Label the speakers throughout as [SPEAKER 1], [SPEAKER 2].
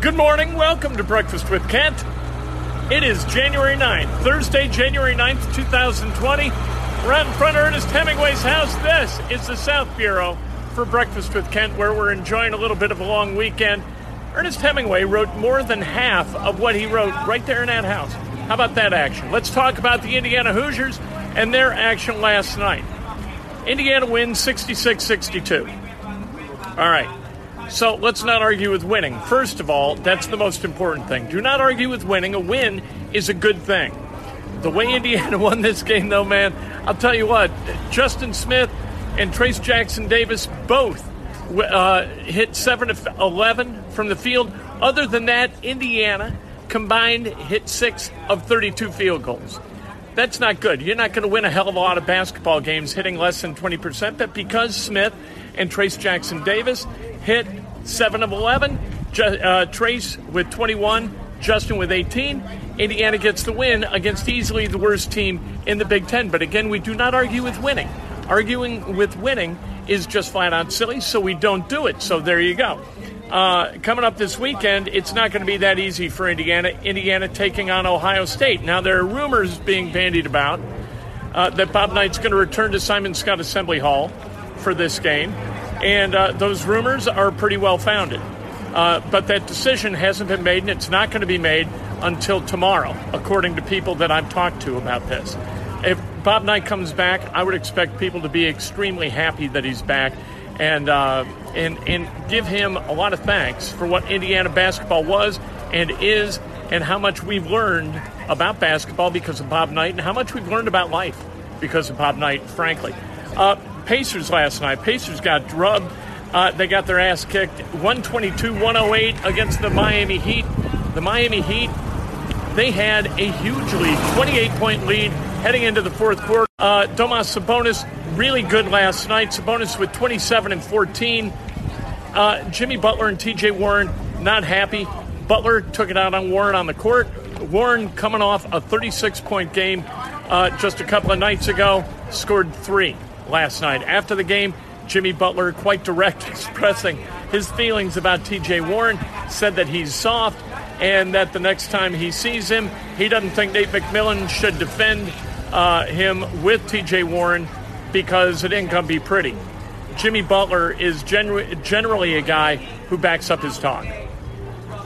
[SPEAKER 1] Good morning. Welcome to Breakfast with Kent. It is January 9th, Thursday, January 9th, 2020. We're out in front of Ernest Hemingway's house. This is the South Bureau for Breakfast with Kent, where we're enjoying a little bit of a long weekend. Ernest Hemingway wrote more than half of what he wrote right there in that house. How about that action? Let's talk about the Indiana Hoosiers and their action last night. Indiana wins 66 62. All right. So let's not argue with winning. First of all, that's the most important thing. Do not argue with winning. A win is a good thing. The way Indiana won this game, though, man, I'll tell you what, Justin Smith and Trayce Jackson Davis both uh, hit 7 of 11 from the field. Other than that, Indiana combined hit 6 of 32 field goals. That's not good. You're not going to win a hell of a lot of basketball games hitting less than 20%, but because Smith and Trayce Jackson Davis hit 7 of 11. uh, Trayce with 21, Justin with 18. Indiana gets the win against easily the worst team in the Big Ten. But again, we do not argue with winning. Arguing with winning is just flat out silly, so we don't do it. So there you go. Uh, coming up this weekend, it's not going to be that easy for Indiana. Indiana taking on Ohio State. Now, there are rumors being bandied about uh, that Bob Knight's going to return to Simon Skjodt Assembly Hall for this game and uh, those rumors are pretty well founded. Uh, but that decision hasn't been made, and it's not going to be made until tomorrow, according to people that I've talked to about this. If Bob Knight comes back, I would expect people to be extremely happy that he's back, and uh, and and give him a lot of thanks for what Indiana basketball was and is, and how much we've learned about basketball because of Bob Knight, and how much we've learned about life because of Bob Knight. Frankly, uh, Pacers last night. Pacers got drubbed. Uh, they got their ass kicked 122 108 against the Miami Heat. The Miami Heat, they had a huge lead, 28 point lead heading into the fourth quarter. Uh, Domas Sabonis, really good last night. Sabonis with 27 and 14. Uh, Jimmy Butler and TJ Warren not happy. Butler took it out on Warren on the court. Warren coming off a 36 point game uh, just a couple of nights ago, scored three last night. After the game, Jimmy Butler, quite direct, expressing his feelings about TJ Warren, said that he's soft and that the next time he sees him, he doesn't think Nate McMillan should defend uh, him with TJ Warren because it ain't going to be pretty. Jimmy Butler is genu- generally a guy who backs up his talk.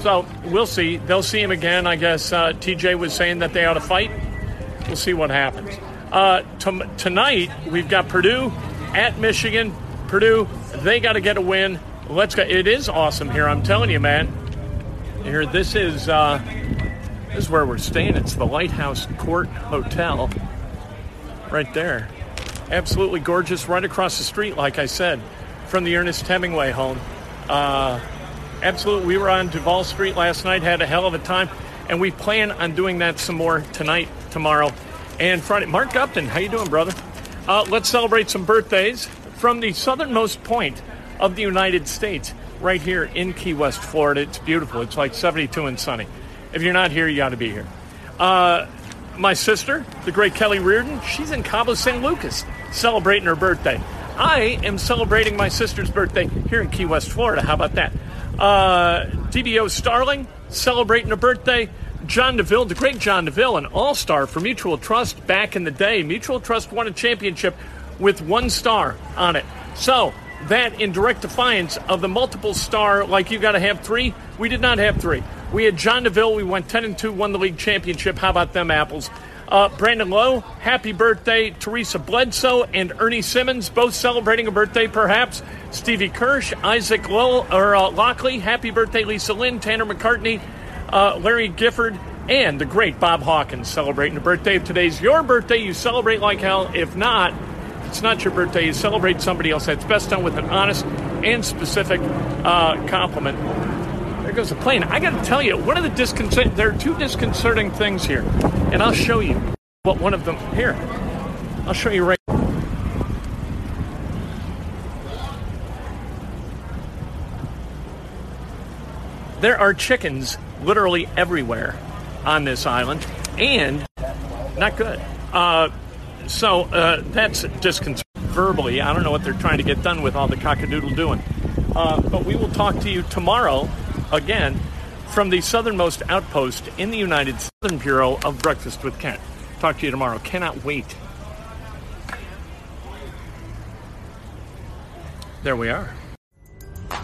[SPEAKER 1] So we'll see. They'll see him again. I guess uh, TJ was saying that they ought to fight. We'll see what happens. Uh, t- tonight, we've got Purdue at Michigan. Purdue, they got to get a win. Let's go. It is awesome here. I'm telling you, man. Here, this is uh, this is where we're staying. It's the Lighthouse Court Hotel, right there. Absolutely gorgeous, right across the street, like I said, from the Ernest Hemingway home. Uh, absolutely, we were on Duval Street last night, had a hell of a time, and we plan on doing that some more tonight, tomorrow, and Friday. Mark Upton, how you doing, brother? Uh, let's celebrate some birthdays from the southernmost point of the United States. right here in Key West, Florida. It's beautiful. It's like 72 and sunny. If you're not here, you got to be here. Uh, my sister, the great Kelly Reardon, she's in Cabo San Lucas celebrating her birthday. I am celebrating my sister's birthday here in Key West, Florida. How about that? Uh, DBO Starling celebrating a birthday. John DeVille, the great John DeVille, an all star for Mutual Trust back in the day. Mutual Trust won a championship with one star on it. So, that in direct defiance of the multiple star, like you got to have three, we did not have three. We had John DeVille, we went 10 and 2, won the league championship. How about them apples? Uh, Brandon Lowe, happy birthday. Teresa Bledsoe and Ernie Simmons, both celebrating a birthday, perhaps. Stevie Kirsch, Isaac Lowe, or uh, Lockley, happy birthday. Lisa Lynn, Tanner McCartney, uh, Larry Gifford, and the great Bob Hawkins celebrating the birthday. If today's your birthday, you celebrate like hell. If not, if it's not your birthday, you celebrate somebody else. That's best done with an honest and specific uh, compliment. There goes the plane. I got to tell you, one of the disconcerting, there are two disconcerting things here, and I'll show you what one of them, here, I'll show you right There are chickens literally everywhere on this island, and not good. Uh, so uh, that's disconcerting verbally. I don't know what they're trying to get done with all the cockadoodle doing. Uh, but we will talk to you tomorrow again from the southernmost outpost in the United Southern Bureau of Breakfast with Kent. Talk to you tomorrow. Cannot wait. There we are.